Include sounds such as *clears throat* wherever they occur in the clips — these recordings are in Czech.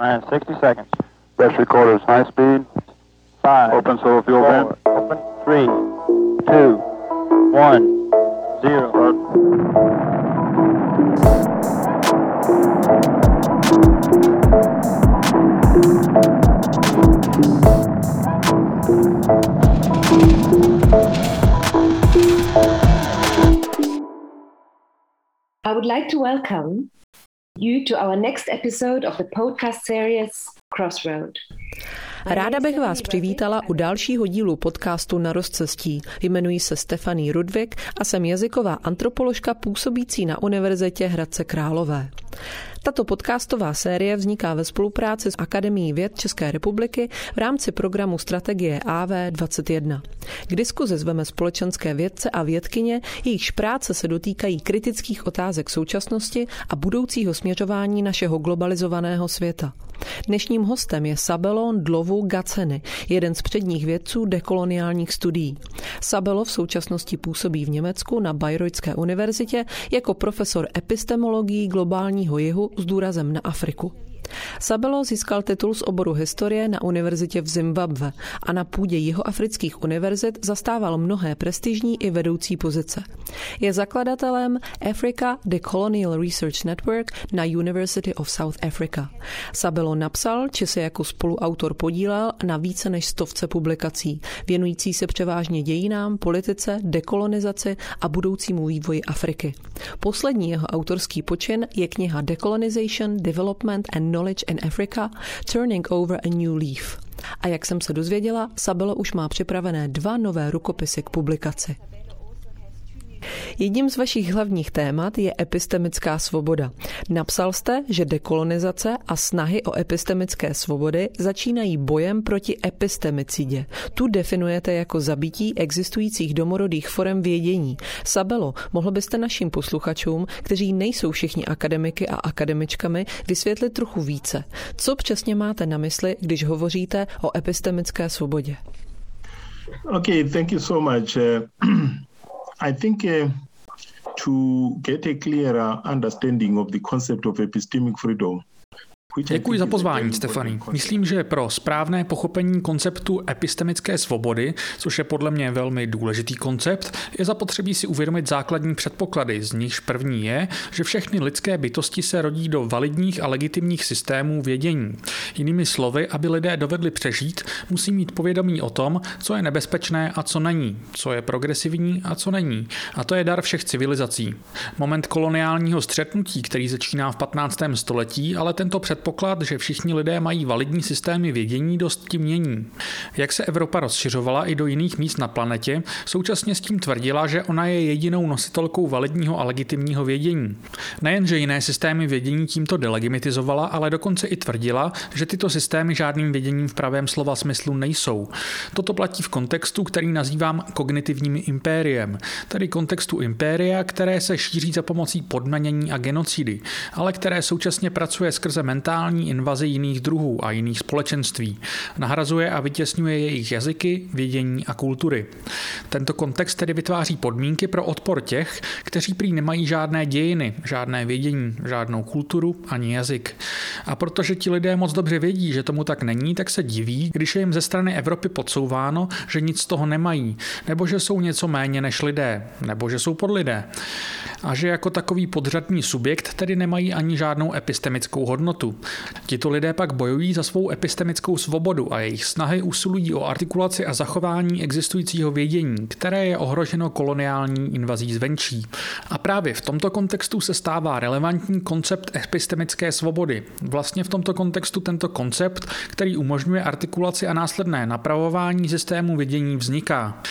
Minus 60 seconds. Best recorders, high speed. Five. Open solo fuel four, vent. Open. Three. Two. One. Zero. I would like to welcome you to our next episode of the podcast series Crossroad. Ráda bych vás přivítala u dalšího dílu podcastu Na rozcestí. Jmenuji se Stefaný Rudvik a jsem jazyková antropoložka působící na Univerzitě Hradce Králové. Tato podcastová série vzniká ve spolupráci s Akademií věd České republiky v rámci programu Strategie AV21. K diskuzi zveme společenské vědce a vědkyně, jejichž práce se dotýkají kritických otázek současnosti a budoucího směřování našeho globalizovaného světa. Dnešním hostem je Sabelon Dlovu Gaceny, jeden z předních vědců dekoloniálních studií. Sabelo v současnosti působí v Německu na Bayreuthské univerzitě jako profesor epistemologií globálního jihu s důrazem na Afriku. Sabelo získal titul z oboru historie na univerzitě v Zimbabwe a na půdě jihoafrických univerzit zastával mnohé prestižní i vedoucí pozice. Je zakladatelem Africa Decolonial Research Network na University of South Africa. Sabelo napsal, či se jako spoluautor podílel na více než stovce publikací, věnující se převážně dějinám, politice, dekolonizaci a budoucímu vývoji Afriky. Poslední jeho autorský počin je kniha Decolonization, Development and Knowledge in Africa, Turning Over a New Leaf. A jak jsem se dozvěděla, Sabelo už má připravené dva nové rukopisy k publikaci. Jedním z vašich hlavních témat je epistemická svoboda. Napsal jste, že dekolonizace a snahy o epistemické svobody začínají bojem proti epistemicidě. Tu definujete jako zabití existujících domorodých forem vědění. Sabelo, mohl byste našim posluchačům, kteří nejsou všichni akademiky a akademičkami, vysvětlit trochu více. Co přesně máte na mysli, když hovoříte o epistemické svobodě? Okay, thank you so much. Uh, *clears throat* I think uh, to get a clearer understanding of the concept of epistemic freedom, Děkuji za pozvání, Stefany. Myslím, že pro správné pochopení konceptu epistemické svobody, což je podle mě velmi důležitý koncept, je zapotřebí si uvědomit základní předpoklady. Z nichž první je, že všechny lidské bytosti se rodí do validních a legitimních systémů vědění. Jinými slovy, aby lidé dovedli přežít, musí mít povědomí o tom, co je nebezpečné a co není, co je progresivní a co není. A to je dar všech civilizací. Moment koloniálního střetnutí, který začíná v 15. století, ale tento před předpoklad, že všichni lidé mají validní systémy vědění, dost tím mění. Jak se Evropa rozšiřovala i do jiných míst na planetě, současně s tím tvrdila, že ona je jedinou nositelkou validního a legitimního vědění. Nejenže jiné systémy vědění tímto delegimitizovala, ale dokonce i tvrdila, že tyto systémy žádným věděním v pravém slova smyslu nejsou. Toto platí v kontextu, který nazývám kognitivním impériem, tedy kontextu impéria, které se šíří za pomocí podmanění a genocidy, ale které současně pracuje skrze mentální mentální invazi jiných druhů a jiných společenství. Nahrazuje a vytěsňuje jejich jazyky, vědění a kultury. Tento kontext tedy vytváří podmínky pro odpor těch, kteří prý nemají žádné dějiny, žádné vědění, žádnou kulturu ani jazyk. A protože ti lidé moc dobře vědí, že tomu tak není, tak se diví, když je jim ze strany Evropy podsouváno, že nic z toho nemají, nebo že jsou něco méně než lidé, nebo že jsou podlidé. A že jako takový podřadný subjekt tedy nemají ani žádnou epistemickou hodnotu. Tito lidé pak bojují za svou epistemickou svobodu a jejich snahy usilují o artikulaci a zachování existujícího vědění, které je ohroženo koloniální invazí zvenčí. A právě v tomto kontextu se stává relevantní koncept epistemické svobody. Vlastně v tomto kontextu tento koncept, který umožňuje artikulaci a následné napravování systému vědění vzniká.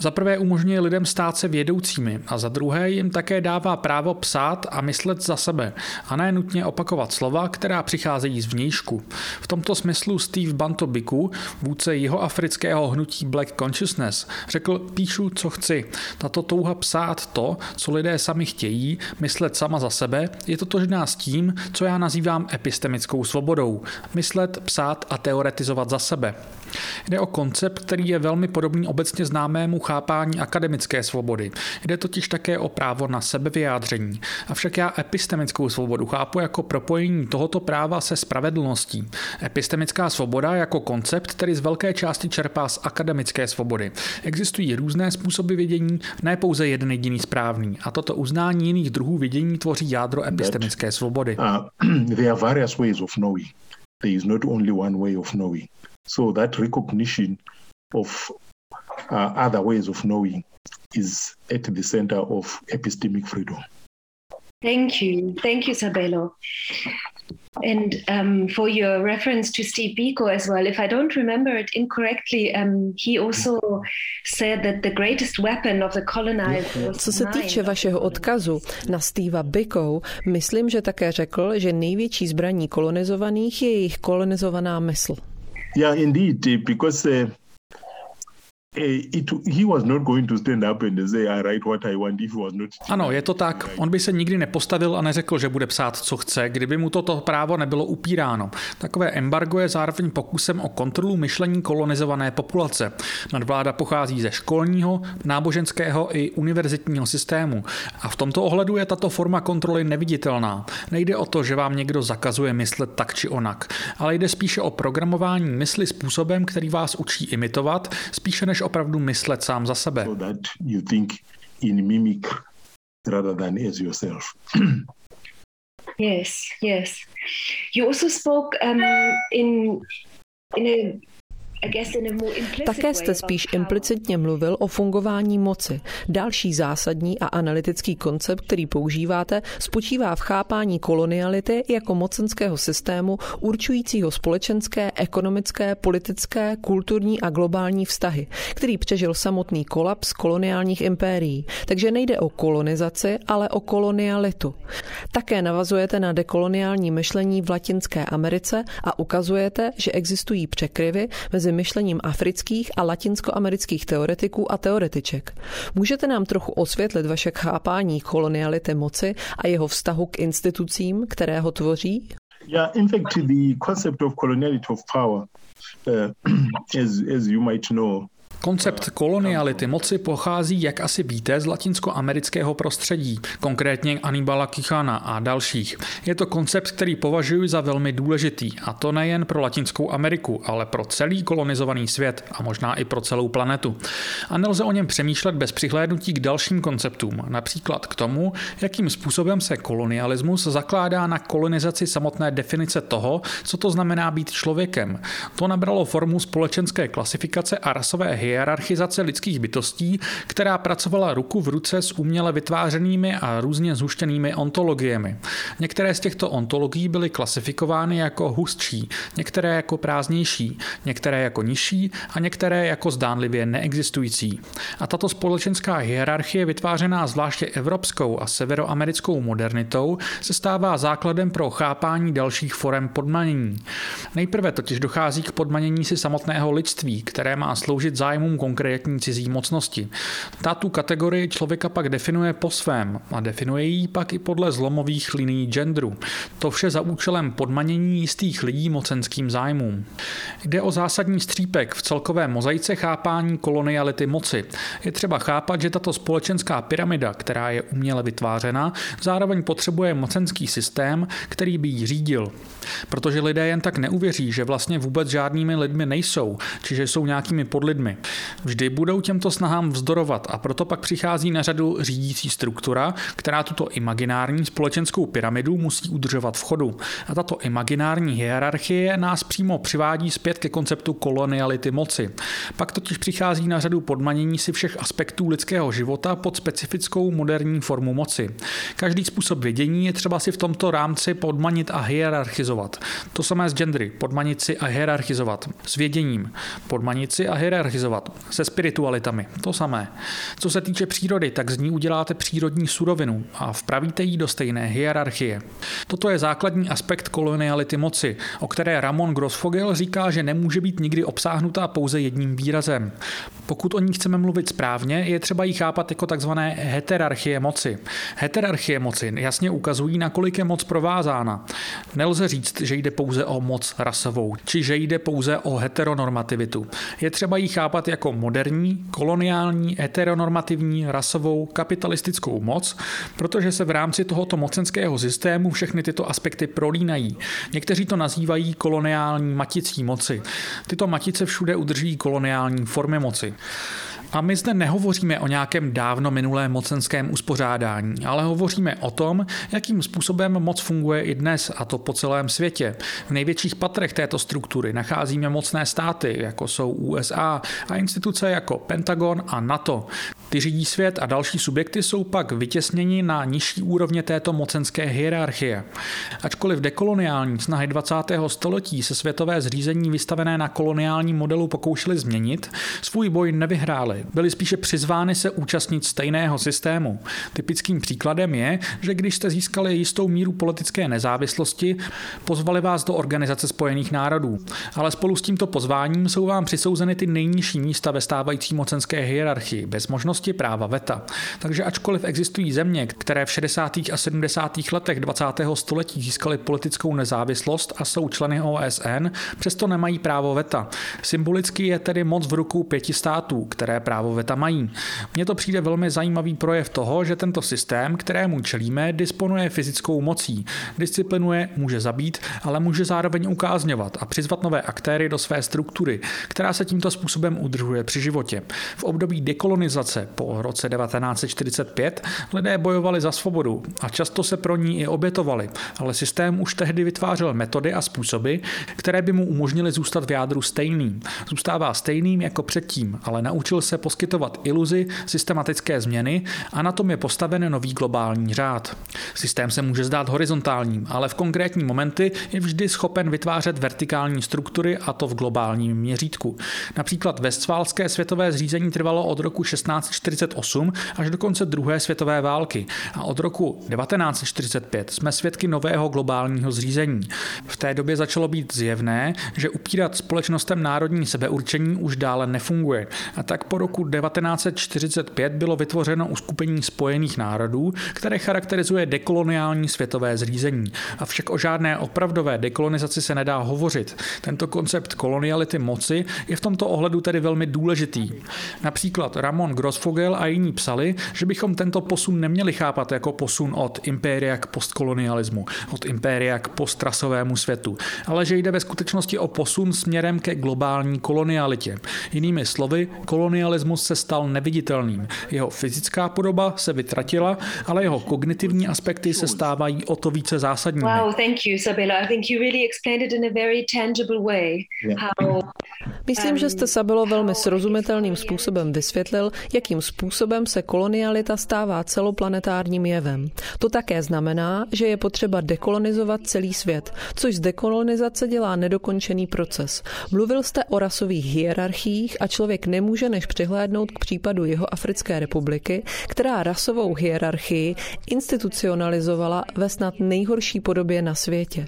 Za prvé umožňuje lidem stát se vědoucími a za druhé jim také dává právo psát a myslet za sebe a ne nutně opakovat slova, která přicházejí z vnějšku. V tomto smyslu Steve Banto Biku, vůdce jihoafrického hnutí Black Consciousness, řekl píšu, co chci. Tato touha psát to, co lidé sami chtějí, myslet sama za sebe, je totožná s tím, co já nazývám epistemickou svobodou. Myslet, psát a teoretizovat za sebe. Jde o koncept, který je velmi podobný obecně známému chápání akademické svobody. Jde totiž také o právo na sebevyjádření. Avšak já epistemickou svobodu chápu jako propojení tohoto práva se spravedlností. Epistemická svoboda jako koncept, který z velké části čerpá z akademické svobody. Existují různé způsoby vidění, ne pouze jeden jediný správný. A toto uznání jiných druhů vidění tvoří jádro epistemické svobody. Uh, *clears throat* there are various ways of knowing. There is not only one way of knowing. So that recognition of uh, other ways of knowing is at the center of epistemic freedom. Thank you. Thank you, Sabelo. And um, for your reference to Steve Biko as well, if I don't remember it incorrectly, um, he also said that the greatest weapon of the colonized was Co se týče vašeho odkazu na Steva Biko, myslím, že také řekl, že největší zbraní kolonizovaných je jejich kolonizovaná mysl. Yeah, indeed, because uh, ano, je to tak. On by se nikdy nepostavil a neřekl, že bude psát, co chce, kdyby mu toto právo nebylo upíráno. Takové embargo je zároveň pokusem o kontrolu myšlení kolonizované populace. Nadvláda pochází ze školního, náboženského i univerzitního systému. A v tomto ohledu je tato forma kontroly neviditelná. Nejde o to, že vám někdo zakazuje myslet tak či onak, ale jde spíše o programování mysli způsobem, který vás učí imitovat, spíše než opravdu myslet sám za sebe. So that you think in mimic rather than as yourself. yes, yes. You also spoke um, in in a také jste spíš implicitně mluvil o fungování moci. Další zásadní a analytický koncept, který používáte, spočívá v chápání koloniality jako mocenského systému určujícího společenské, ekonomické, politické, kulturní a globální vztahy, který přežil samotný kolaps koloniálních impérií. Takže nejde o kolonizaci, ale o kolonialitu. Také navazujete na dekoloniální myšlení v Latinské Americe a ukazujete, že existují překryvy mezi mezi myšlením afrických a latinskoamerických teoretiků a teoretiček. Můžete nám trochu osvětlit vaše chápání koloniality moci a jeho vztahu k institucím, které ho tvoří? Yeah, in fact, the concept of coloniality of power, uh, *clears throat* as, as you might know, Koncept koloniality moci pochází, jak asi víte, z latinskoamerického prostředí, konkrétně Anibala Kichana a dalších. Je to koncept, který považuji za velmi důležitý, a to nejen pro Latinskou Ameriku, ale pro celý kolonizovaný svět a možná i pro celou planetu. A nelze o něm přemýšlet bez přihlédnutí k dalším konceptům, například k tomu, jakým způsobem se kolonialismus zakládá na kolonizaci samotné definice toho, co to znamená být člověkem. To nabralo formu společenské klasifikace a rasové hierarchizace lidských bytostí, která pracovala ruku v ruce s uměle vytvářenými a různě zhuštěnými ontologiemi. Některé z těchto ontologií byly klasifikovány jako hustší, některé jako prázdnější, některé jako nižší a některé jako zdánlivě neexistující. A tato společenská hierarchie, vytvářená zvláště evropskou a severoamerickou modernitou, se stává základem pro chápání dalších forem podmanění. Nejprve totiž dochází k podmanění si samotného lidství, které má sloužit zájmu zájmům konkrétní cizí mocnosti. Ta tu kategorii člověka pak definuje po svém a definuje ji pak i podle zlomových linií genderu. To vše za účelem podmanění jistých lidí mocenským zájmům. Jde o zásadní střípek v celkové mozaice chápání koloniality moci. Je třeba chápat, že tato společenská pyramida, která je uměle vytvářena, zároveň potřebuje mocenský systém, který by ji řídil. Protože lidé jen tak neuvěří, že vlastně vůbec žádnými lidmi nejsou, či že jsou nějakými podlidmi. Vždy budou těmto snahám vzdorovat a proto pak přichází na řadu řídící struktura, která tuto imaginární společenskou pyramidu musí udržovat v chodu. A tato imaginární hierarchie nás přímo přivádí zpět ke konceptu koloniality moci. Pak totiž přichází na řadu podmanění si všech aspektů lidského života pod specifickou moderní formu moci. Každý způsob vědění je třeba si v tomto rámci podmanit a hierarchizovat. To samé s gendry, podmanit si a hierarchizovat. S věděním, podmanit si a hierarchizovat. Se spiritualitami, to samé. Co se týče přírody, tak z ní uděláte přírodní surovinu a vpravíte ji do stejné hierarchie. Toto je základní aspekt koloniality moci, o které Ramon Grossfogel říká, že nemůže být nikdy obsáhnutá pouze jedním výrazem. Pokud o ní chceme mluvit správně, je třeba ji chápat jako takzvané heterarchie moci. Heterarchie moci jasně ukazují, nakolik je moc provázána. Nelze říct, že jde pouze o moc rasovou, či že jde pouze o heteronormativitu. Je třeba ji chápat jako moderní, koloniální, heteronormativní, rasovou, kapitalistickou moc, protože se v rámci tohoto mocenského systému všechny tyto aspekty prolínají. Někteří to nazývají koloniální maticí moci. Tyto matice všude udržují koloniální formy moci. A my zde nehovoříme o nějakém dávno minulém mocenském uspořádání, ale hovoříme o tom, jakým způsobem moc funguje i dnes, a to po celém světě. V největších patrech této struktury nacházíme mocné státy, jako jsou USA a instituce jako Pentagon a NATO. Ty řídí svět a další subjekty jsou pak vytěsněni na nižší úrovně této mocenské hierarchie. Ačkoliv dekoloniální snahy 20. století se světové zřízení vystavené na koloniálním modelu pokoušely změnit, svůj boj nevyhráli byly spíše přizvány se účastnit stejného systému. Typickým příkladem je, že když jste získali jistou míru politické nezávislosti, pozvali vás do Organizace spojených národů. Ale spolu s tímto pozváním jsou vám přisouzeny ty nejnižší místa ve stávající mocenské hierarchii, bez možnosti práva veta. Takže ačkoliv existují země, které v 60. a 70. letech 20. století získaly politickou nezávislost a jsou členy OSN, přesto nemají právo veta. Symbolicky je tedy moc v rukou pěti států, které právo veta mají. Mně to přijde velmi zajímavý projev toho, že tento systém, kterému čelíme, disponuje fyzickou mocí. Disciplinuje, může zabít, ale může zároveň ukázňovat a přizvat nové aktéry do své struktury, která se tímto způsobem udržuje při životě. V období dekolonizace po roce 1945 lidé bojovali za svobodu a často se pro ní i obětovali, ale systém už tehdy vytvářel metody a způsoby, které by mu umožnily zůstat v jádru stejným. Zůstává stejným jako předtím, ale naučil se poskytovat iluzi systematické změny a na tom je postaven nový globální řád. Systém se může zdát horizontálním, ale v konkrétní momenty je vždy schopen vytvářet vertikální struktury a to v globálním měřítku. Například Westfálské světové zřízení trvalo od roku 1648 až do konce druhé světové války a od roku 1945 jsme svědky nového globálního zřízení. V té době začalo být zjevné, že upírat společnostem národní sebeurčení už dále nefunguje a tak po roku 1945 bylo vytvořeno uskupení Spojených národů, které charakterizuje dekoloniální světové zřízení. Avšak o žádné opravdové dekolonizaci se nedá hovořit. Tento koncept koloniality moci je v tomto ohledu tedy velmi důležitý. Například Ramon Grossfogel a jiní psali, že bychom tento posun neměli chápat jako posun od impéria k postkolonialismu, od impéria k postrasovému světu, ale že jde ve skutečnosti o posun směrem ke globální kolonialitě. Jinými slovy, kolonialismus se stal neviditelným. Jeho fyzická podoba se vytratila, ale jeho kognitivní aspekty se stávají o to více zásadními. Wow, thank you, Sabela. I think you really explained it in a very tangible way. How Myslím, že jste Sabelo velmi srozumitelným způsobem vysvětlil, jakým způsobem se kolonialita stává celoplanetárním jevem. To také znamená, že je potřeba dekolonizovat celý svět, což z dekolonizace dělá nedokončený proces. Mluvil jste o rasových hierarchiích a člověk nemůže než přihlédnout k případu jeho Africké republiky, která rasovou hierarchii institucionalizovala ve snad nejhorší podobě na světě.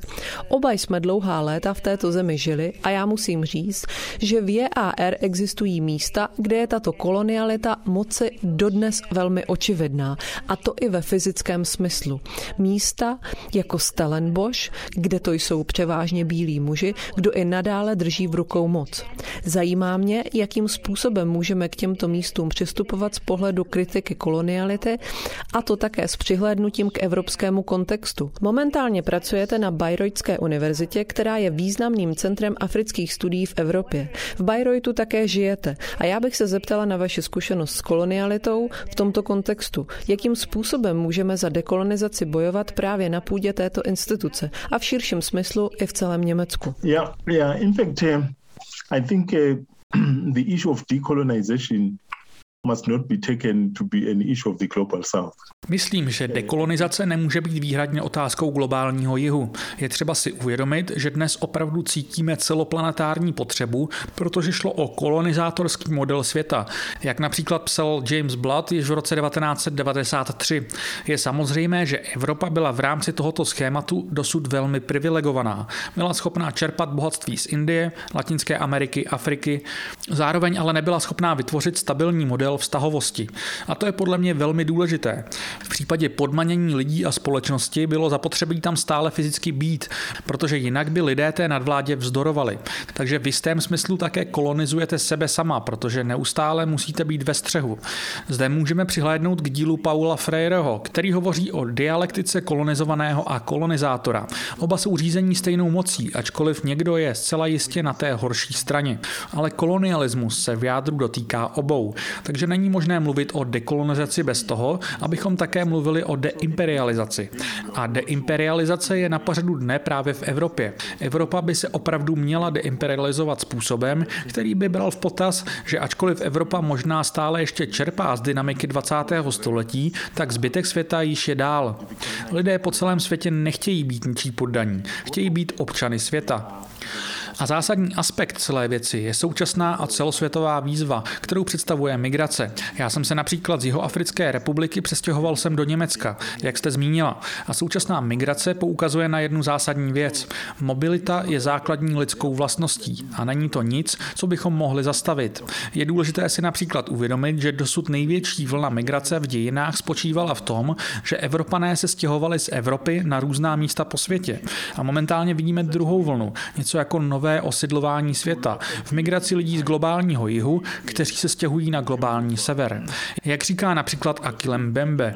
Oba jsme dlouhá léta v této zemi žili a já musím říct, že v JAR existují místa, kde je tato kolonialita moci dodnes velmi očividná, a to i ve fyzickém smyslu. Místa jako Stellenbosch, kde to jsou převážně bílí muži, kdo i nadále drží v rukou moc. Zajímá mě, jakým způsobem můžeme k těmto místům přistupovat z pohledu kritiky koloniality a to také s přihlédnutím k evropskému kontextu. Momentálně pracujete na Bayreutské univerzitě, která je významným centrem afrických studií v Evropě. V Bayreuthu také žijete a já bych se zeptala na vaši zkušenost s kolonialitou v tomto kontextu. Jakým způsobem můžeme za dekolonizaci bojovat právě na půdě této instituce a v širším smyslu i v celém Německu? Yeah, yeah. In fact, uh, I think uh, *clears throat* the issue of decolonization Myslím, že dekolonizace nemůže být výhradně otázkou globálního jihu. Je třeba si uvědomit, že dnes opravdu cítíme celoplanetární potřebu, protože šlo o kolonizátorský model světa, jak například psal James Blood již v roce 1993. Je samozřejmé, že Evropa byla v rámci tohoto schématu dosud velmi privilegovaná. Byla schopná čerpat bohatství z Indie, Latinské Ameriky, Afriky, zároveň ale nebyla schopná vytvořit stabilní model model vztahovosti. A to je podle mě velmi důležité. V případě podmanění lidí a společnosti bylo zapotřebí tam stále fyzicky být, protože jinak by lidé té nadvládě vzdorovali. Takže v jistém smyslu také kolonizujete sebe sama, protože neustále musíte být ve střehu. Zde můžeme přihlédnout k dílu Paula Freireho, který hovoří o dialektice kolonizovaného a kolonizátora. Oba jsou řízení stejnou mocí, ačkoliv někdo je zcela jistě na té horší straně. Ale kolonialismus se v jádru dotýká obou, takže není možné mluvit o dekolonizaci bez toho, abychom také mluvili o deimperializaci. A deimperializace je na pořadu dne právě v Evropě. Evropa by se opravdu měla deimperializovat způsobem, který by bral v potaz, že ačkoliv Evropa možná stále ještě čerpá z dynamiky 20. století, tak zbytek světa již je dál. Lidé po celém světě nechtějí být ničí poddaní, chtějí být občany světa. A zásadní aspekt celé věci je současná a celosvětová výzva, kterou představuje migrace. Já jsem se například z Jihoafrické republiky přestěhoval sem do Německa, jak jste zmínila. A současná migrace poukazuje na jednu zásadní věc. Mobilita je základní lidskou vlastností a není to nic, co bychom mohli zastavit. Je důležité si například uvědomit, že dosud největší vlna migrace v dějinách spočívala v tom, že Evropané se stěhovali z Evropy na různá místa po světě. A momentálně vidíme druhou vlnu, něco jako nové nové osidlování světa, v migraci lidí z globálního jihu, kteří se stěhují na globální sever. Jak říká například Akilem Bembe.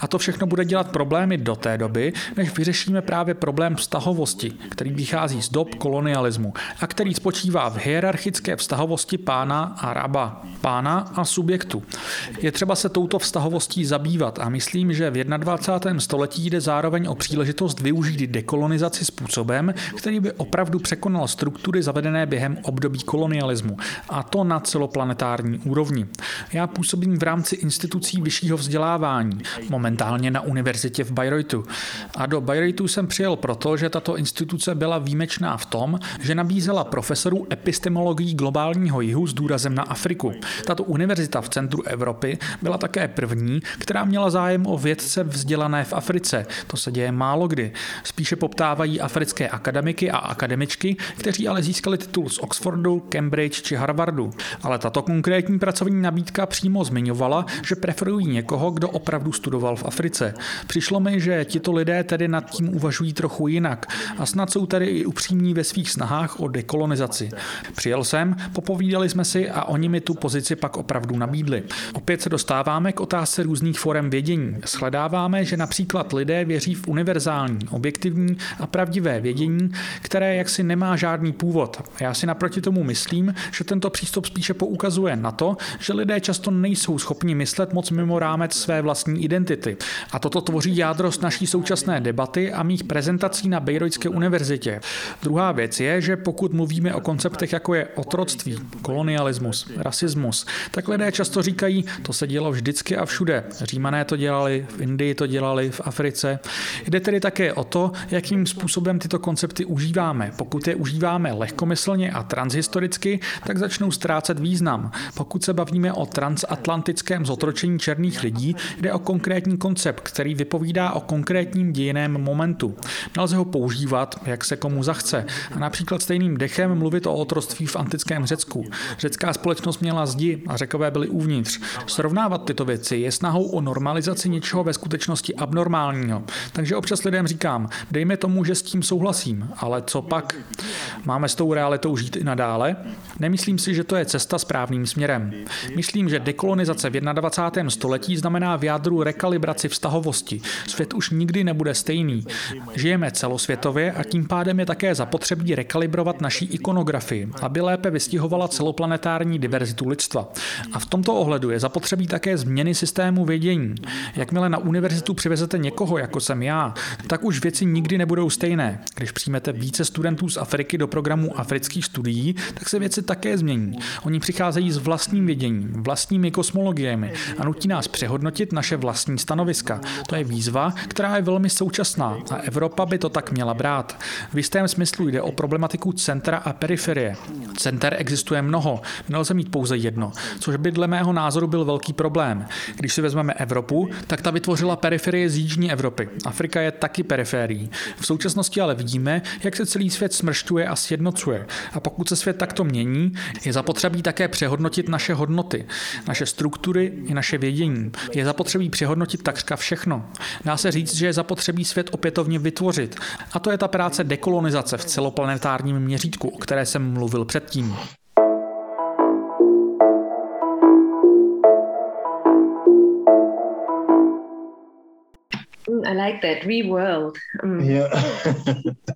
A to všechno bude dělat problémy do té doby, než vyřešíme právě problém vztahovosti, který vychází z dob kolonialismu a který spočívá v hierarchické vztahovosti pána a raba, pána a subjektu. Je třeba se touto vztahovostí zabývat a myslím, že v 21. století jde zároveň o příležitost využít dekolonizaci způsobem, který by opravdu překonal struktury zavedené během období kolonialismu, a to na celoplanetární úrovni. Já působím v rámci institucí vyššího vzdělávání, momentálně na univerzitě v Bayreuthu. A do Bayreuthu jsem přijel proto, že tato instituce byla výjimečná v tom, že nabízela profesorů epistemologií globálního jihu s důrazem na Afriku. Tato univerzita v centru Evropy byla také první, která měla zájem o vědce vzdělané v Africe. To se děje málo kdy. Spíše poptávají africké akademiky a akademičky, kteří ale získali titul z Oxfordu, Cambridge či Harvardu. Ale tato konkrétní pracovní nabídka přímo zmiňovala, že preferují někoho, kdo opravdu studoval v Africe. Přišlo mi, že tito lidé tedy nad tím uvažují trochu jinak a snad jsou tedy i upřímní ve svých snahách o dekolonizaci. Přijel jsem, popovídali jsme si a oni mi tu pozici pak opravdu nabídli. Opět se dostáváme k otázce různých forem vědění. Shledáváme, že například lidé věří v univerzální, objektivní a pravdivé vědění, které jaksi nemá žádný žádný původ. Já si naproti tomu myslím, že tento přístup spíše poukazuje na to, že lidé často nejsou schopni myslet moc mimo rámec své vlastní identity. A toto tvoří jádro z naší současné debaty a mých prezentací na Bejrojské univerzitě. Druhá věc je, že pokud mluvíme o konceptech jako je otroctví, kolonialismus, rasismus, tak lidé často říkají, to se dělo vždycky a všude. Římané to dělali, v Indii to dělali, v Africe. Jde tedy také o to, jakým způsobem tyto koncepty užíváme. Pokud je užíváme používáme lehkomyslně a transhistoricky, tak začnou ztrácet význam. Pokud se bavíme o transatlantickém zotročení černých lidí, jde o konkrétní koncept, který vypovídá o konkrétním dějiném momentu. Nelze ho používat, jak se komu zachce. A například stejným dechem mluvit o otroství v antickém Řecku. Řecká společnost měla zdi a řekové byli uvnitř. Srovnávat tyto věci je snahou o normalizaci něčeho ve skutečnosti abnormálního. Takže občas lidem říkám, dejme tomu, že s tím souhlasím, ale co pak? Máme s tou realitou žít i nadále? Nemyslím si, že to je cesta správným směrem. Myslím, že dekolonizace v 21. století znamená v jádru rekalibraci vztahovosti. Svět už nikdy nebude stejný. Žijeme celosvětově a tím pádem je také zapotřebí rekalibrovat naší ikonografii, aby lépe vystihovala celoplanetární diverzitu lidstva. A v tomto ohledu je zapotřebí také změny systému vědění. Jakmile na univerzitu přivezete někoho, jako jsem já, tak už věci nikdy nebudou stejné. Když přijmete více studentů z Afriky do programu afrických studií, tak se věci také změní. Oni přicházejí s vlastním věděním, vlastními kosmologiemi a nutí nás přehodnotit naše vlastní stanoviska. To je výzva, která je velmi současná a Evropa by to tak měla brát. V jistém smyslu jde o problematiku centra a periferie. Center existuje mnoho, nelze mít pouze jedno, což by dle mého názoru byl velký problém. Když si vezmeme Evropu, tak ta vytvořila periferie z jižní Evropy. Afrika je taky periférií. V současnosti ale vidíme, jak se celý svět smršťuje a sjednocuje. A pokud se svět takto mění, je zapotřebí také přehodnotit naše hodnoty, naše struktury i naše vědění. Je zapotřebí přehodnotit takřka všechno. Dá se říct, že je zapotřebí svět opětovně vytvořit. A to je ta práce dekolonizace v celoplanetárním měřítku, o které jsem mluvil předtím. I like that reworld. Mm. Yeah.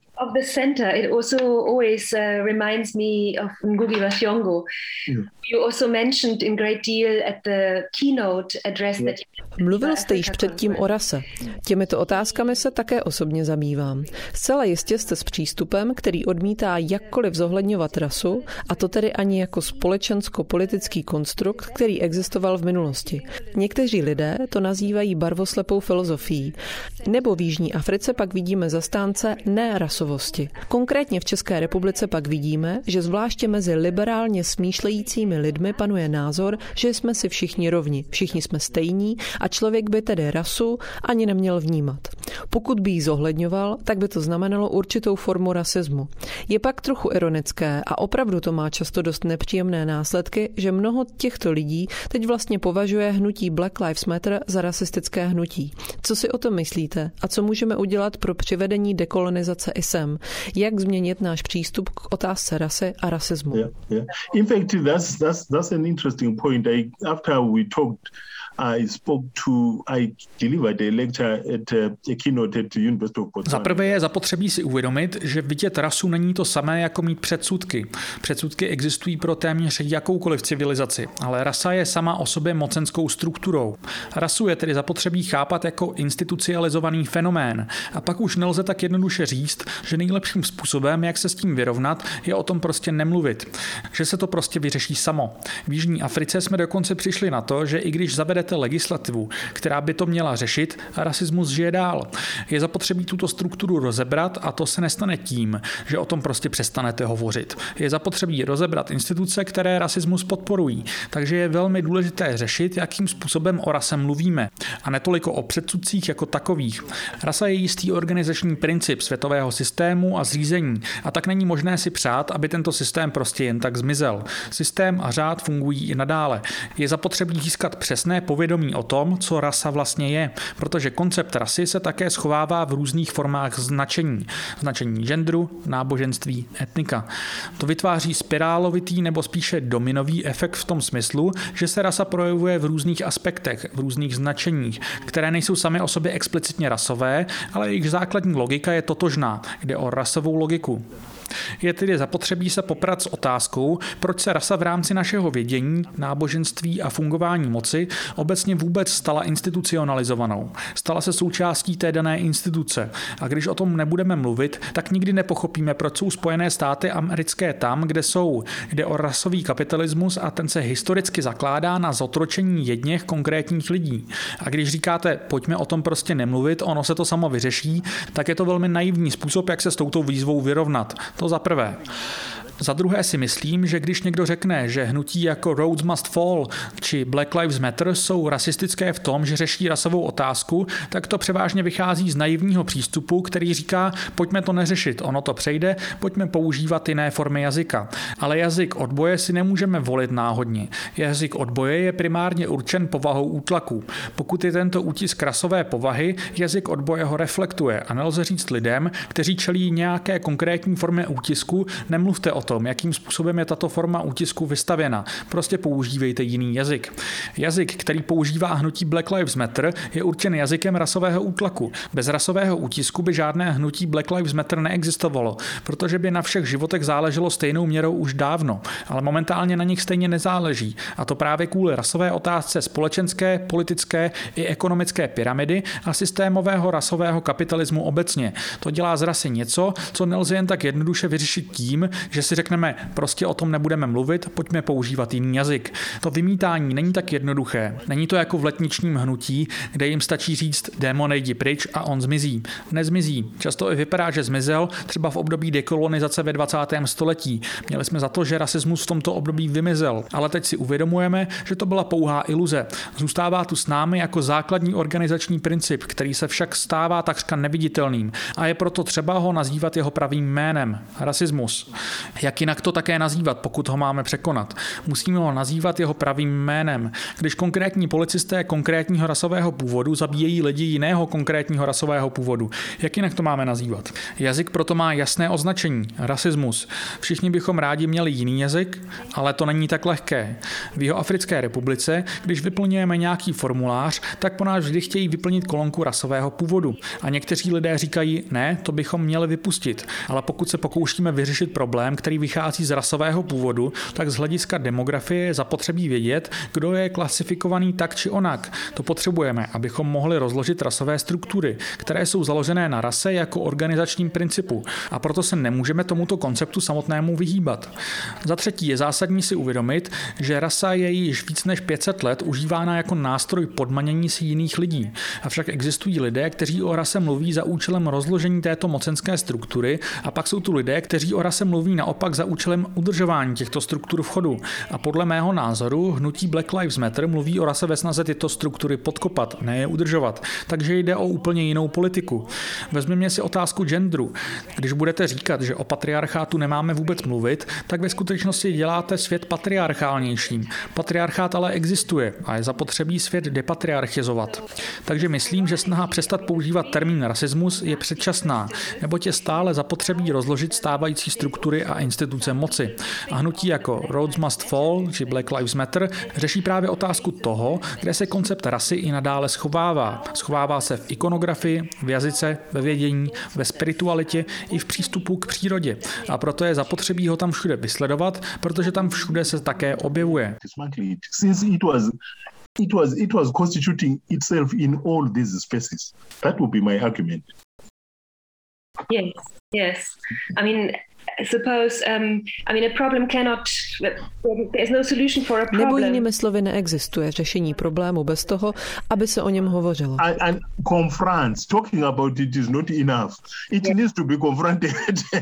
*laughs* of the center, it also always uh, reminds me of Ngugi wa Thiong'o. Yeah. You also mentioned in great deal at the keynote address Yeah. that you Mluvil jste již předtím o rase. Těmito otázkami se také osobně zabývám. Zcela jistě jste s přístupem, který odmítá jakkoliv zohledňovat rasu, a to tedy ani jako společensko-politický konstrukt, který existoval v minulosti. Někteří lidé to nazývají barvoslepou filozofií. Nebo v Jižní Africe pak vidíme zastánce nerasovosti. Konkrétně v České republice pak vidíme, že zvláště mezi liberálně smýšlejícími lidmi panuje názor, že jsme si všichni rovni, všichni jsme stejní a člověk by tedy rasu ani neměl vnímat. Pokud by ji zohledňoval, tak by to znamenalo určitou formu rasismu. Je pak trochu ironické a opravdu to má často dost nepříjemné následky, že mnoho těchto lidí teď vlastně považuje hnutí Black Lives Matter za rasistické hnutí. Co si o tom myslíte a co můžeme udělat pro přivedení dekolonizace i sem? Jak změnit náš přístup k otázce rasy a rasismu? yeah, yeah. In fact, that's that's that's an interesting point. I after we talked, I spoke to I delivered a lecture at a keynote at the University of Za prvé je zapotřebí si uvědomit, že vidět rasu není to samé jako mít předsudky. Předsudky existují pro téměř jakoukoliv civilizaci, ale rasa je sama o sobě mocenskou strukturou. Rasu je tedy zapotřebí chápat jako institucionalizovaný fenomén a pak už nelze tak jednoduše říct, že nejlepším způsobem, jak se s tím vyrovnat, je o tom prostě nemluvit. Že se to prostě vyřeší samo. V Jižní Africe jsme dokonce přišli na to, že i když zavedete legislativu, která by to měla řešit, rasismus žije dál. Je zapotřebí tuto strukturu rozebrat a to se nestane tím, že o tom prostě přestanete hovořit. Je zapotřebí rozebrat instituce, které rasismus podporují. Takže je velmi důležité řešit, jakým způsobem o rase mluvíme a netoliko o předsudcích jako takových. Rasa je jistý organizační princip světového systému a zřízení a tak není možné si přát, aby tento systém prostě jen tak zmizel. Systém a řád fungují i nadále. Je zapotřebí získat přesné povědomí o tom, co rasa vlastně je, protože koncept rasy se také schovává v různých formách značení. Značení genderu, náboženství, etnika. To vytváří spirálovitý nebo spíše dominový efekt v tom smyslu, že se rasa projevuje v různých aspektech, v různých značeních, které nejsou sami o sobě explicitně rasové, ale jejich základní logika je totožná. Jde o rasovou logiku. Je tedy zapotřebí se poprat s otázkou, proč se rasa v rámci našeho vědění, náboženství a fungování moci obecně vůbec stala institucionalizovanou. Stala se součástí té dané instituce. A když o tom nebudeme mluvit, tak nikdy nepochopíme, proč jsou Spojené státy americké tam, kde jsou. Jde o rasový kapitalismus a ten se historicky zakládá na zotročení jedněch konkrétních lidí. A když říkáte, pojďme o tom prostě nemluvit, ono se to samo vyřeší, tak je to velmi naivní způsob, jak se s touto výzvou vyrovnat. To za prvé. Za druhé si myslím, že když někdo řekne, že hnutí jako Roads Must Fall či Black Lives Matter jsou rasistické v tom, že řeší rasovou otázku, tak to převážně vychází z naivního přístupu, který říká, pojďme to neřešit, ono to přejde, pojďme používat jiné formy jazyka. Ale jazyk odboje si nemůžeme volit náhodně. Jazyk odboje je primárně určen povahou útlaku. Pokud je tento útisk rasové povahy, jazyk odboje ho reflektuje a nelze říct lidem, kteří čelí nějaké konkrétní formě útisku, nemluvte o tom, jakým způsobem je tato forma útisku vystavěna. Prostě používejte jiný jazyk. Jazyk, který používá hnutí Black Lives Matter, je určen jazykem rasového útlaku. Bez rasového útisku by žádné hnutí Black Lives Matter neexistovalo, protože by na všech životech záleželo stejnou měrou už dávno, ale momentálně na nich stejně nezáleží. A to právě kvůli rasové otázce společenské, politické i ekonomické pyramidy a systémového rasového kapitalismu obecně. To dělá z rasy něco, co nelze jen tak jednoduše vyřešit tím, že si řekneme, prostě o tom nebudeme mluvit, pojďme používat jiný jazyk. To vymítání není tak jednoduché. Není to jako v letničním hnutí, kde jim stačí říct démon jdi pryč a on zmizí. Nezmizí. Často i vypadá, že zmizel, třeba v období dekolonizace ve 20. století. Měli jsme za to, že rasismus v tomto období vymizel, ale teď si uvědomujeme, že to byla pouhá iluze. Zůstává tu s námi jako základní organizační princip, který se však stává takřka neviditelným a je proto třeba ho nazývat jeho pravým jménem rasismus. Jak jinak to také nazývat, pokud ho máme překonat? Musíme ho nazývat jeho pravým jménem. Když konkrétní policisté konkrétního rasového původu zabíjejí lidi jiného konkrétního rasového původu, jak jinak to máme nazývat? Jazyk proto má jasné označení rasismus. Všichni bychom rádi měli jiný jazyk, ale to není tak lehké. V jeho Africké republice, když vyplňujeme nějaký formulář, tak po nás vždy chtějí vyplnit kolonku rasového původu. A někteří lidé říkají, ne, to bychom měli vypustit. Ale pokud se pokoušíme vyřešit problém, který vychází z rasového původu, tak z hlediska demografie je zapotřebí vědět, kdo je klasifikovaný tak či onak. To potřebujeme, abychom mohli rozložit rasové struktury, které jsou založené na rase jako organizačním principu. A proto se nemůžeme tomuto konceptu samotnému vyhýbat. Za třetí je zásadní si uvědomit, že rasa je již víc než 500 let užívána jako nástroj podmanění si jiných lidí. Avšak existují lidé, kteří o rase mluví za účelem rozložení této mocenské struktury a pak jsou tu lidé, kteří o rase mluví naopak za účelem udržování těchto struktur v chodu. A podle mého názoru hnutí Black Lives Matter mluví o rase ve snaze tyto struktury podkopat, ne je udržovat. Takže jde o úplně jinou politiku. Vezměme si otázku genderu. Když budete říkat, že o patriarchátu nemáme vůbec mluvit, tak ve skutečnosti děláte svět patriarchálnějším. Patriarchát ale existuje a je zapotřebí svět depatriarchizovat. Takže myslím, že snaha přestat používat termín rasismus je předčasná, neboť je stále zapotřebí rozložit stávající struktury a instituce moci. A hnutí jako Rhodes Must Fall či Black Lives Matter řeší právě otázku toho, kde se koncept rasy i nadále schovává. Schovává se v ikonografii, v jazyce, ve vědění, ve spiritualitě i v přístupu k přírodě. A proto je zapotřebí ho tam všude vysledovat, protože tam všude se také objevuje. Since it was it was it was constituting itself in all these spaces. That would be my argument. Yes, yes. I mean, suppose um, I mean a problem cannot there's no solution for a problem. Nebo jinými slovy neexistuje řešení problému bez toho, aby se o něm hovořilo. And, and confront, talking about it is not enough. It yeah. needs to be confronted.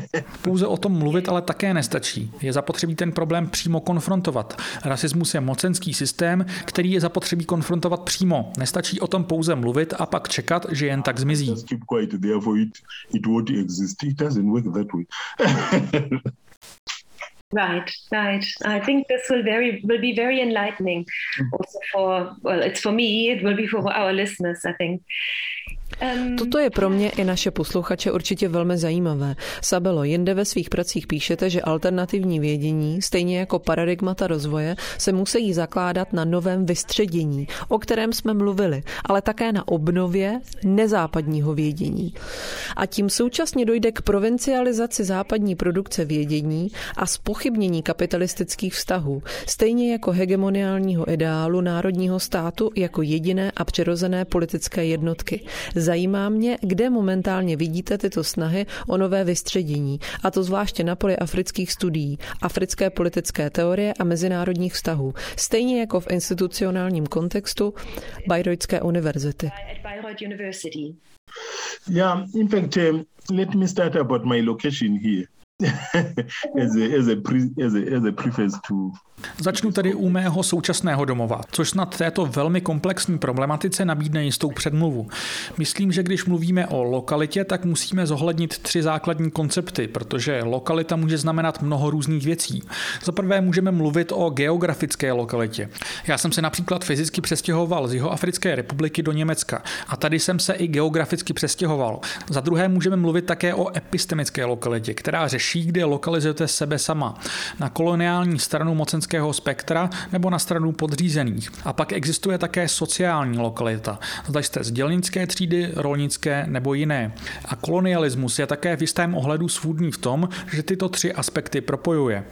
*laughs* Pouze o tom mluvit ale také nestačí. Je zapotřebí ten problém přímo konfrontovat. Rasismus je mocenský systém, který je zapotřebí konfrontovat přímo. Nestačí o tom pouze mluvit a pak čekat, že jen tak zmizí. Just keep quiet, therefore it, it won't exist. It doesn't work that way. Right, right. I think this will very will be very enlightening mm. also for well, it's for me, it will be for our listeners, I think. Toto je pro mě i naše posluchače určitě velmi zajímavé. Sabelo, jinde ve svých pracích píšete, že alternativní vědění, stejně jako paradigmata rozvoje, se musí zakládat na novém vystředění, o kterém jsme mluvili, ale také na obnově nezápadního vědění. A tím současně dojde k provincializaci západní produkce vědění a spochybnění kapitalistických vztahů, stejně jako hegemoniálního ideálu národního státu jako jediné a přirozené politické jednotky. Zajímá mě, kde momentálně vidíte tyto snahy o nové vystředění, a to zvláště na poli afrických studií, africké politické teorie a mezinárodních vztahů, stejně jako v institucionálním kontextu Bayreutské univerzity. Yeah, in fact, um, let me start about my location here. *laughs* as a, as a, pre, as a, as a preface to Začnu tedy u mého současného domova, což snad této velmi komplexní problematice nabídne jistou předmluvu. Myslím, že když mluvíme o lokalitě, tak musíme zohlednit tři základní koncepty, protože lokalita může znamenat mnoho různých věcí. Za prvé můžeme mluvit o geografické lokalitě. Já jsem se například fyzicky přestěhoval z Jihoafrické republiky do Německa a tady jsem se i geograficky přestěhoval. Za druhé můžeme mluvit také o epistemické lokalitě, která řeší, kde lokalizujete sebe sama. Na koloniální stranu mocenské politického spektra nebo na stranu podřízených. A pak existuje také sociální lokalita. Zda jste z dělnické třídy, rolnické nebo jiné. A kolonialismus je také v jistém ohledu svůdný v tom, že tyto tři aspekty propojuje.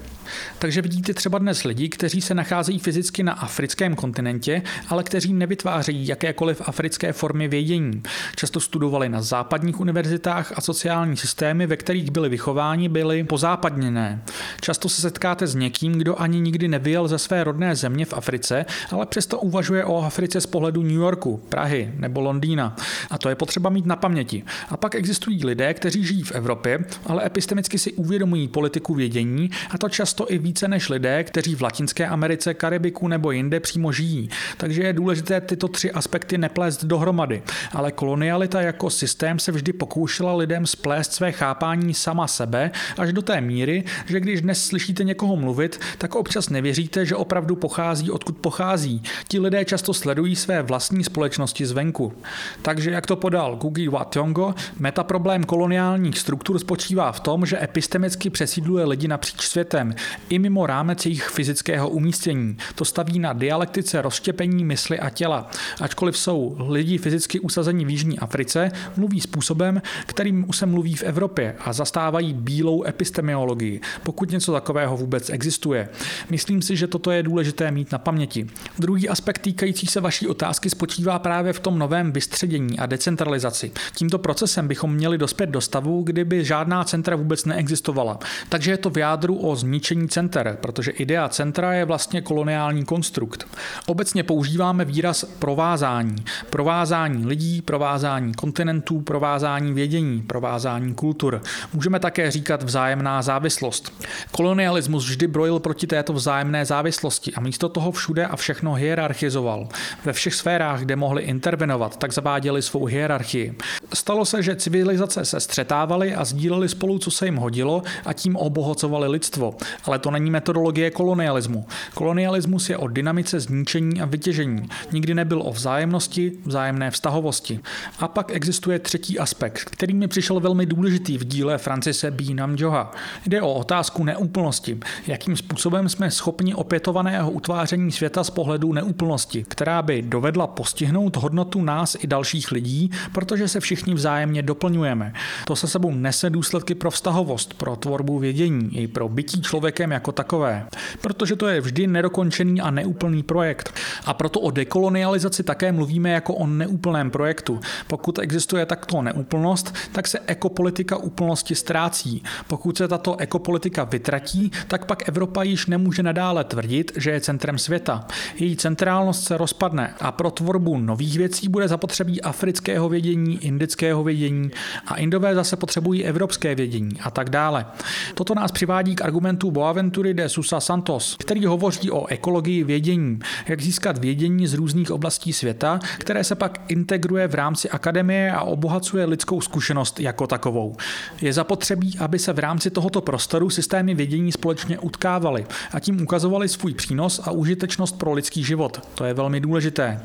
Takže vidíte třeba dnes lidi, kteří se nacházejí fyzicky na africkém kontinentě, ale kteří nevytvářejí jakékoliv africké formy vědění. Často studovali na západních univerzitách a sociální systémy, ve kterých byli vychováni, byly pozápadněné. Často se setkáte s někým, kdo ani nikdy nevyjel ze své rodné země v Africe, ale přesto uvažuje o Africe z pohledu New Yorku, Prahy nebo Londýna. A to je potřeba mít na paměti. A pak existují lidé, kteří žijí v Evropě, ale epistemicky si uvědomují politiku vědění, a to často i více než lidé, kteří v Latinské Americe, Karibiku nebo jinde přímo žijí. Takže je důležité tyto tři aspekty neplést dohromady. Ale kolonialita jako systém se vždy pokoušela lidem splést své chápání sama sebe až do té míry, že když dnes slyšíte někoho mluvit, tak občas nevěříte, že opravdu pochází odkud pochází. Ti lidé často sledují své vlastní společnosti zvenku. Takže jak to podal Gugi Wationgo, metaproblém koloniálních struktur spočívá v tom, že epistemicky přesídluje lidi napříč světem, i mimo rámec jejich fyzického umístění. To staví na dialektice rozštěpení mysli a těla. Ačkoliv jsou lidi fyzicky usazení v Jižní Africe, mluví způsobem, kterým se mluví v Evropě a zastávají bílou epistemiologii, pokud něco takového vůbec existuje. Myslím si, že toto je důležité mít na paměti. Druhý aspekt týkající se vaší otázky spočívá právě v tom novém vystředění a decentralizaci. Tímto procesem bychom měli dospět do stavu, kdyby žádná centra vůbec neexistovala. Takže je to v jádru o zničení center, protože idea centra je vlastně koloniální konstrukt. Obecně používáme výraz provázání. Provázání lidí, provázání kontinentů, provázání vědění, provázání kultur. Můžeme také říkat vzájemná závislost. Kolonialismus vždy brojil proti této vzájemné závislosti a místo toho všude a všechno hierarchizoval. Ve všech sférách, kde mohli intervenovat, tak zaváděli svou hierarchii. Stalo se, že civilizace se střetávaly a sdíleli spolu, co se jim hodilo a tím obohacovali lidstvo. Ale to není metodologie kolonialismu. Kolonialismus je o dynamice zničení a vytěžení. Nikdy nebyl o vzájemnosti, vzájemné vztahovosti. A pak existuje třetí aspekt, který mi přišel velmi důležitý v díle Francise B. Namjoha. Jde o otázku neúplnosti. Jakým způsobem jsme schopni opětovaného utváření světa z pohledu neúplnosti, která by dovedla postihnout hodnotu nás i dalších lidí, protože se všichni vzájemně doplňujeme. To se sebou nese důsledky pro vztahovost, pro tvorbu vědění i pro bytí člověkem jako takové. Protože to je vždy nedokončený a neúplný projekt. A proto o dekolonializaci také mluvíme jako o neúplném projektu. Pokud existuje takto neúplnost, tak se ekopolitika úplnosti ztrácí. Pokud se tato ekopolitika vytratí, tak pak Evropa již nemůže nadále tvrdit, že je centrem světa. Její centrálnost se rozpadne a pro tvorbu nových věcí bude zapotřebí afrického vědění, indického vědění a indové zase potřebují evropské vědění a tak dále. Toto nás přivádí k argumentu Boaventury de Sousa Santos, který hovoří o ekologii vědění, jak získat vědění z různých oblastí světa, které se pak integruje v rámci akademie a obohacuje lidskou zkušenost jako takovou. Je zapotřebí, aby se v rámci tohoto prostoru systémy vědění společně utkávaly a tím ukazovali svůj přínos a užitečnost pro lidský život. To je velmi důležité.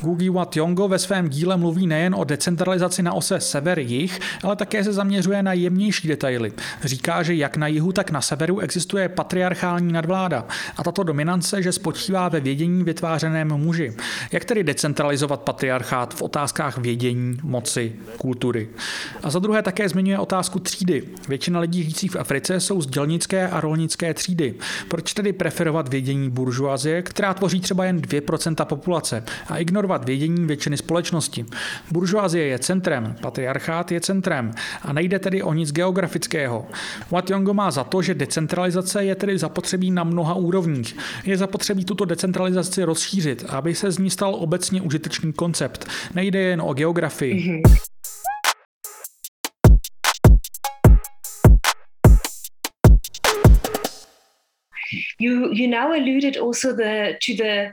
Gugi Wat Yongo ve svém díle mluví nejen o decentralizaci na ose sever-jih, ale také se zaměřuje na jemnější detaily. Říká, že jak na jihu, tak na severu existuje patriarchální nadvláda a tato dominance, že spočívá ve vědění vytvářeném muži. Jak tedy decentralizovat patriarchát v otázkách vědění, moci, kultury? A za druhé také zmiňuje otázku třídy. Většina lidí žijících v Africe jsou z dělnické a rolnické třídy. Proč tedy preferovat vědění buržuazie, která tvoří třeba jen 2% populace a ignorovat ignorovat vědění většiny společnosti. Buržoazie je centrem, patriarchát je centrem a nejde tedy o nic geografického. Watt Yongo má za to, že decentralizace je tedy zapotřebí na mnoha úrovních. Je zapotřebí tuto decentralizaci rozšířit, aby se z ní stal obecně užitečný koncept. Nejde jen o geografii. Mm-hmm. You you now alluded also the to the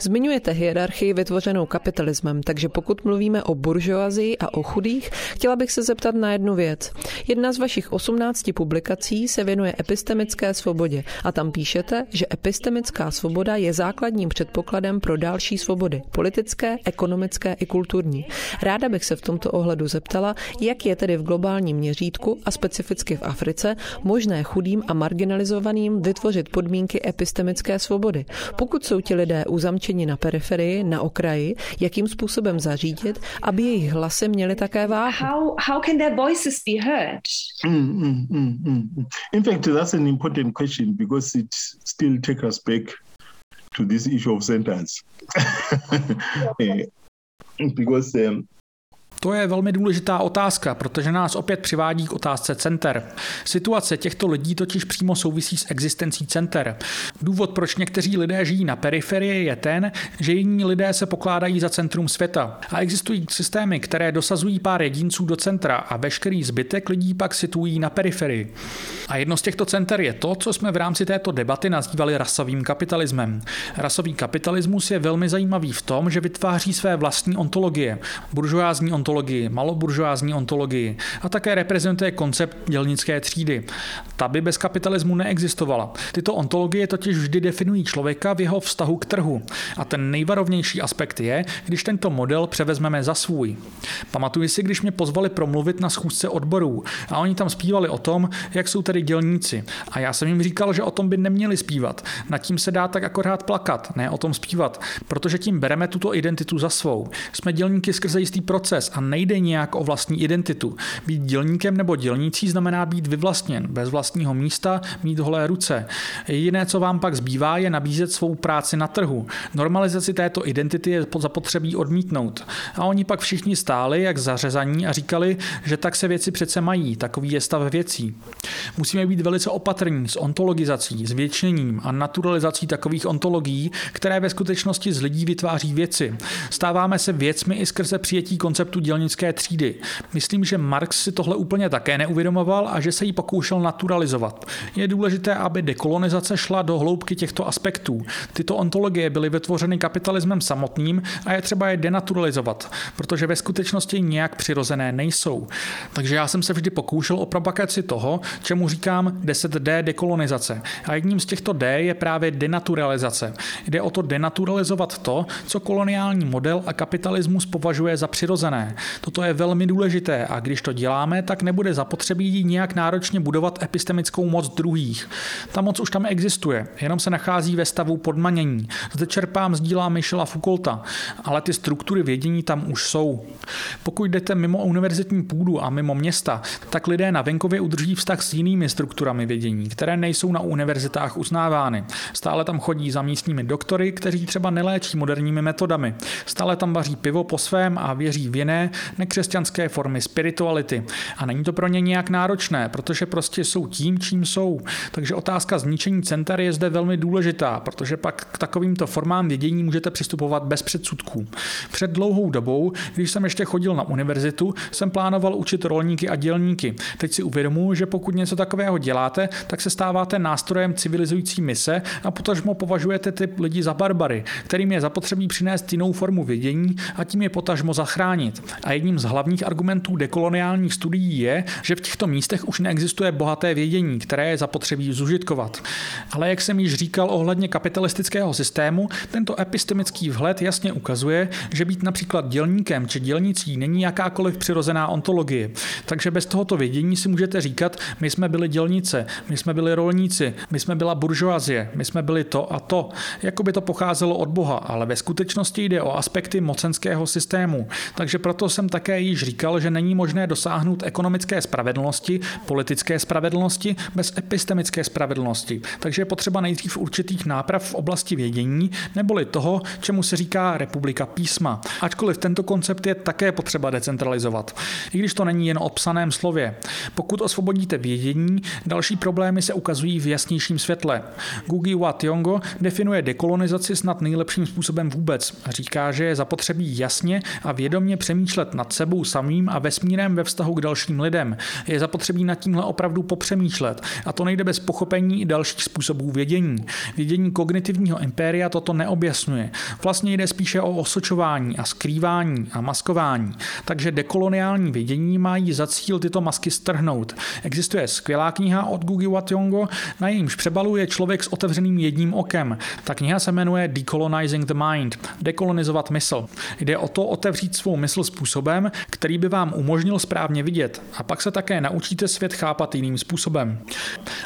Zmiňujete hierarchii vytvořenou kapitalismem, takže pokud mluvíme o buržoazii a o chudých, chtěla bych se zeptat na jednu věc. Jedna z vašich 18 publikací se věnuje epistemické svobodě a tam píšete, že epistemická svoboda je základním předpokladem pro další svobody, politické, ekonomické i kulturní. Ráda bych se v tomto ohledu zeptala, jak je tedy v globálním měřítku a specificky v Africe možné chudým a marginalizovaným vytvořit podmínky epistemické svobody. Pokud jsou ti lidé uzamčeni na periferii, na okraji, jakým způsobem zařídit, aby jejich hlasy měly také váhu? How, how can their voices be heard? Mm, mm, mm, mm. In fact, that's an important question because it still takes us back to this issue of sentence. *laughs* Eh, because um, To je velmi důležitá otázka, protože nás opět přivádí k otázce center. Situace těchto lidí totiž přímo souvisí s existencí center. Důvod, proč někteří lidé žijí na periferii, je ten, že jiní lidé se pokládají za centrum světa. A existují systémy, které dosazují pár jedinců do centra a veškerý zbytek lidí pak situují na periferii. A jedno z těchto center je to, co jsme v rámci této debaty nazývali rasovým kapitalismem. Rasový kapitalismus je velmi zajímavý v tom, že vytváří své vlastní ontologie, buržoázní ontologii, maloburžoázní ontologii a také reprezentuje koncept dělnické třídy. Ta by bez kapitalismu neexistovala. Tyto ontologie totiž vždy definují člověka v jeho vztahu k trhu. A ten nejvarovnější aspekt je, když tento model převezmeme za svůj. Pamatuji si, když mě pozvali promluvit na schůzce odborů a oni tam zpívali o tom, jak jsou tady dělníci. A já jsem jim říkal, že o tom by neměli zpívat. Nad tím se dá tak akorát plakat, ne o tom zpívat, protože tím bereme tuto identitu za svou. Jsme dělníky skrze jistý proces a nejde nějak o vlastní identitu. Být dělníkem nebo dělnící znamená být vyvlastněn, bez vlastního místa, mít holé ruce. Jediné, co vám pak zbývá, je nabízet svou práci na trhu. Normalizaci této identity je zapotřebí odmítnout. A oni pak všichni stáli jak zařezaní a říkali, že tak se věci přece mají, takový je stav věcí. Musíme být velice opatrní s ontologizací, s většením a naturalizací takových ontologií, které ve skutečnosti z lidí vytváří věci. Stáváme se věcmi i skrze přijetí konceptu dělnické třídy. Myslím, že Marx si tohle úplně také neuvědomoval a že se jí pokoušel naturalizovat. Je důležité, aby dekolonizace šla do hloubky těchto aspektů. Tyto ontologie byly vytvořeny kapitalismem samotným a je třeba je denaturalizovat, protože ve skutečnosti nějak přirozené nejsou. Takže já jsem se vždy pokoušel o propagaci toho, čemu říkám 10D dekolonizace. A jedním z těchto D je právě denaturalizace. Jde o to denaturalizovat to, co koloniální model a kapitalismus považuje za přirozené. Toto je velmi důležité a když to děláme, tak nebude zapotřebí nějak náročně budovat epistemickou moc druhých. Ta moc už tam existuje, jenom se nachází ve stavu podmanění. Zde čerpám z díla Michela Foucaulta, ale ty struktury vědění tam už jsou. Pokud jdete mimo univerzitní půdu a mimo města, tak lidé na venkově udrží vztah s jinými strukturami vědění, které nejsou na univerzitách uznávány. Stále tam chodí za místními doktory, kteří třeba neléčí moderními metodami. Stále tam vaří pivo po svém a věří v jiné, nekřesťanské formy spirituality. A není to pro ně nějak náročné, protože prostě jsou tím, čím jsou. Takže otázka zničení center je zde velmi důležitá, protože pak k takovýmto formám vědění můžete přistupovat bez předsudků. Před dlouhou dobou, když jsem ještě chodil na univerzitu, jsem plánoval učit rolníky a dělníky. Teď si uvědomuji, že pokud něco takového děláte, tak se stáváte nástrojem civilizující mise a potažmo považujete ty lidi za barbary, kterým je zapotřebí přinést jinou formu vědění a tím je potažmo zachránit. A jedním z hlavních argumentů dekoloniálních studií je, že v těchto místech už neexistuje bohaté vědění, které je zapotřebí zužitkovat. Ale jak jsem již říkal ohledně kapitalistického systému, tento epistemický vhled jasně ukazuje, že být například dělníkem či dělnicí není jakákoliv přirozená ontologie. Takže bez tohoto vědění si můžete říkat, my jsme byli dělnice, my jsme byli rolníci, my jsme byla buržoazie, my jsme byli to a to. Jako by to pocházelo od Boha, ale ve skutečnosti jde o aspekty mocenského systému. Takže proto jsem také již říkal, že není možné dosáhnout ekonomické spravedlnosti, politické spravedlnosti bez epistemické spravedlnosti. Takže je potřeba nejdřív určitých náprav v oblasti vědění, neboli toho, čemu se říká republika písma. Ačkoliv tento koncept je také potřeba decentralizovat. I když to není jen o psaném slově. Pokud osvobodíte vědění, další problémy se ukazují v jasnějším světle. Gugi Wa Tiongo definuje dekolonizaci snad nejlepším způsobem vůbec. Říká, že je zapotřebí jasně a vědomně přemýšlet nad sebou samým a vesmírem ve vztahu k dalším lidem. Je zapotřebí nad tímhle opravdu popřemýšlet. A to nejde bez pochopení dalších způsobů vědění. Vědění kognitivního impéria toto neobjasňuje. Vlastně jde spíše o osočování a skrývání a maskování. Takže dekoloniální vědění mají za cíl tyto masky strhnout. Existuje skvělá kniha od Gugi Wationgo, na jejímž přebalu je člověk s otevřeným jedním okem. Ta kniha se jmenuje Decolonizing the Mind, dekolonizovat mysl. Jde o to otevřít svou mysl způsobem, který by vám umožnil správně vidět. A pak se také naučíte svět chápat jiným způsobem.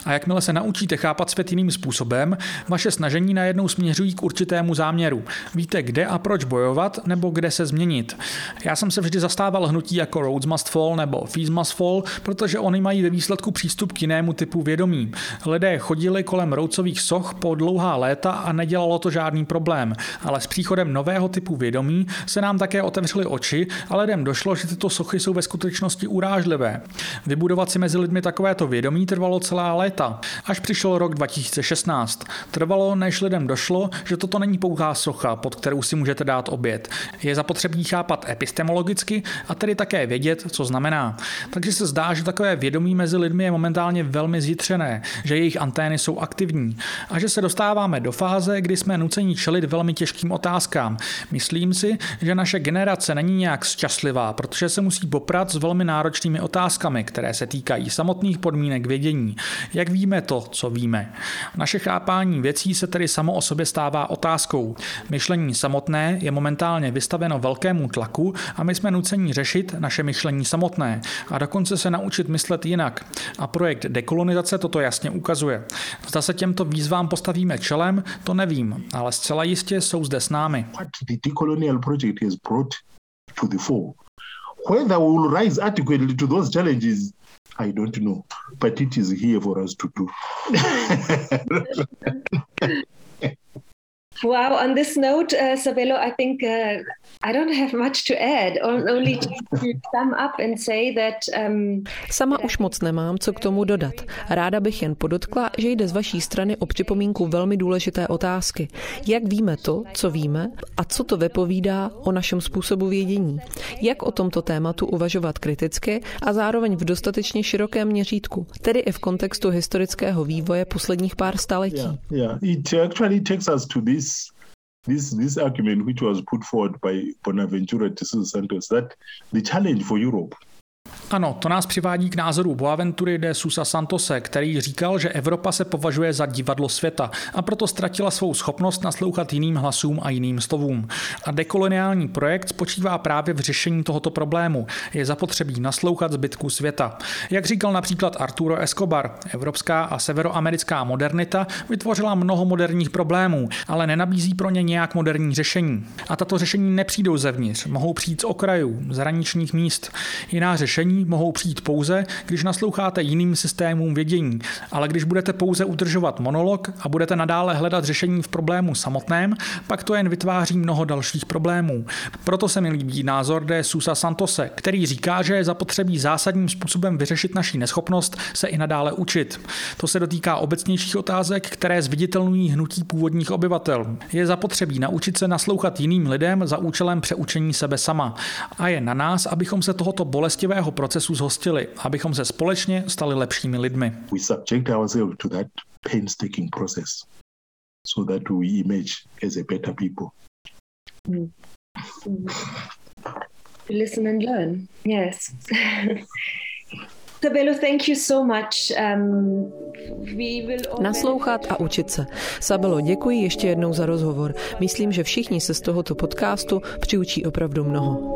A jakmile se naučíte chápat svět jiným způsobem, vaše snažení najednou směřují k určitému záměru. Víte, kde a proč bojovat, nebo kde se změnit. Já jsem se vždy zastával hnutí jako Rhodes Must Fall nebo Fees Must Fall, protože oni mají ve výsledku přístup k jinému typu vědomí. Lidé chodili kolem roucových soch po dlouhá léta a nedělalo to žádný problém, ale s příchodem nového typu vědomí se nám také otevřely oči a lidem došlo, že tyto sochy jsou ve skutečnosti urážlivé. Vybudovat si mezi lidmi takovéto vědomí trvalo celá léta, až přišel rok 2016. Trvalo, než lidem došlo, že toto není pouhá socha, pod kterou si můžete dát oběd. Je zapotřebí chápat epistemologicky a tedy také vědět, co znamená. Takže se zdá, že takové vědomí mezi lidmi je momentálně velmi zjitřené, že jejich antény jsou aktivní a že se dostáváme do fáze, kdy jsme nuceni čelit velmi těžkým otázkám. Myslím si, že naše generace není nějak šťastlivá, protože se musí poprat s velmi náročnými otázkami, které se týkají samotných podmínek vědění. Jak víme to, co víme? Naše chápání věcí se tedy samo o sobě stává otázkou. Myšlení samotné je momentálně vystaveno velkému tlaku a my jsme nuceni řešit naše myšlení samotné a dokonce se naučit myslet jinak. A projekt dekolonizace toto jasně ukazuje. Zda se těmto výzvám postavíme čelem, to nevím, ale zcela jistě jsou zde s námi. What the decolonial project has brought to the fore. Whether we will rise adequately to those challenges, I don't know, but it is here for us to do. *laughs* Wow, on this note, uh, Sabelo, I think uh, I don't have much to add, only to sum up and say that... Um, Sama už moc nemám, co k tomu dodat. Ráda bych jen podotkla, že jde z vaší strany o připomínku velmi důležité otázky. Jak víme to, co víme a co to vypovídá o našem způsobu vědění? Jak o tomto tématu uvažovat kriticky a zároveň v dostatečně širokém měřítku, tedy i v kontextu historického vývoje posledních pár staletí? Yeah, yeah. It actually takes us to this this this argument which was put forward by Bonaventura de Santos that the challenge for Europe Ano, to nás přivádí k názoru Boaventury de Sousa Santose, který říkal, že Evropa se považuje za divadlo světa a proto ztratila svou schopnost naslouchat jiným hlasům a jiným slovům. A dekoloniální projekt spočívá právě v řešení tohoto problému. Je zapotřebí naslouchat zbytku světa. Jak říkal například Arturo Escobar, evropská a severoamerická modernita vytvořila mnoho moderních problémů, ale nenabízí pro ně nějak moderní řešení. A tato řešení nepřijdou zevnitř, mohou přijít z okrajů, z hraničních míst. Jiná řešení mohou přijít pouze, když nasloucháte jiným systémům vědění, ale když budete pouze udržovat monolog a budete nadále hledat řešení v problému samotném, pak to jen vytváří mnoho dalších problémů. Proto se mi líbí názor de Susa Santose, který říká, že je zapotřebí zásadním způsobem vyřešit naší neschopnost se i nadále učit. To se dotýká obecnějších otázek, které zviditelnují hnutí původních obyvatel. Je zapotřebí naučit se naslouchat jiným lidem za účelem přeučení sebe sama. A je na nás, abychom se tohoto bolestivého procesu zhostili, abychom se společně stali lepšími lidmi. We subject ourselves to that painstaking process so that we emerge as a better people. Mm. Listen and learn. Yes. Sabelo, thank you so much. Um, we will Naslouchat a učit se. Sabelo, děkuji ještě jednou za rozhovor. Myslím, že všichni se z tohoto podcastu přiučí opravdu mnoho.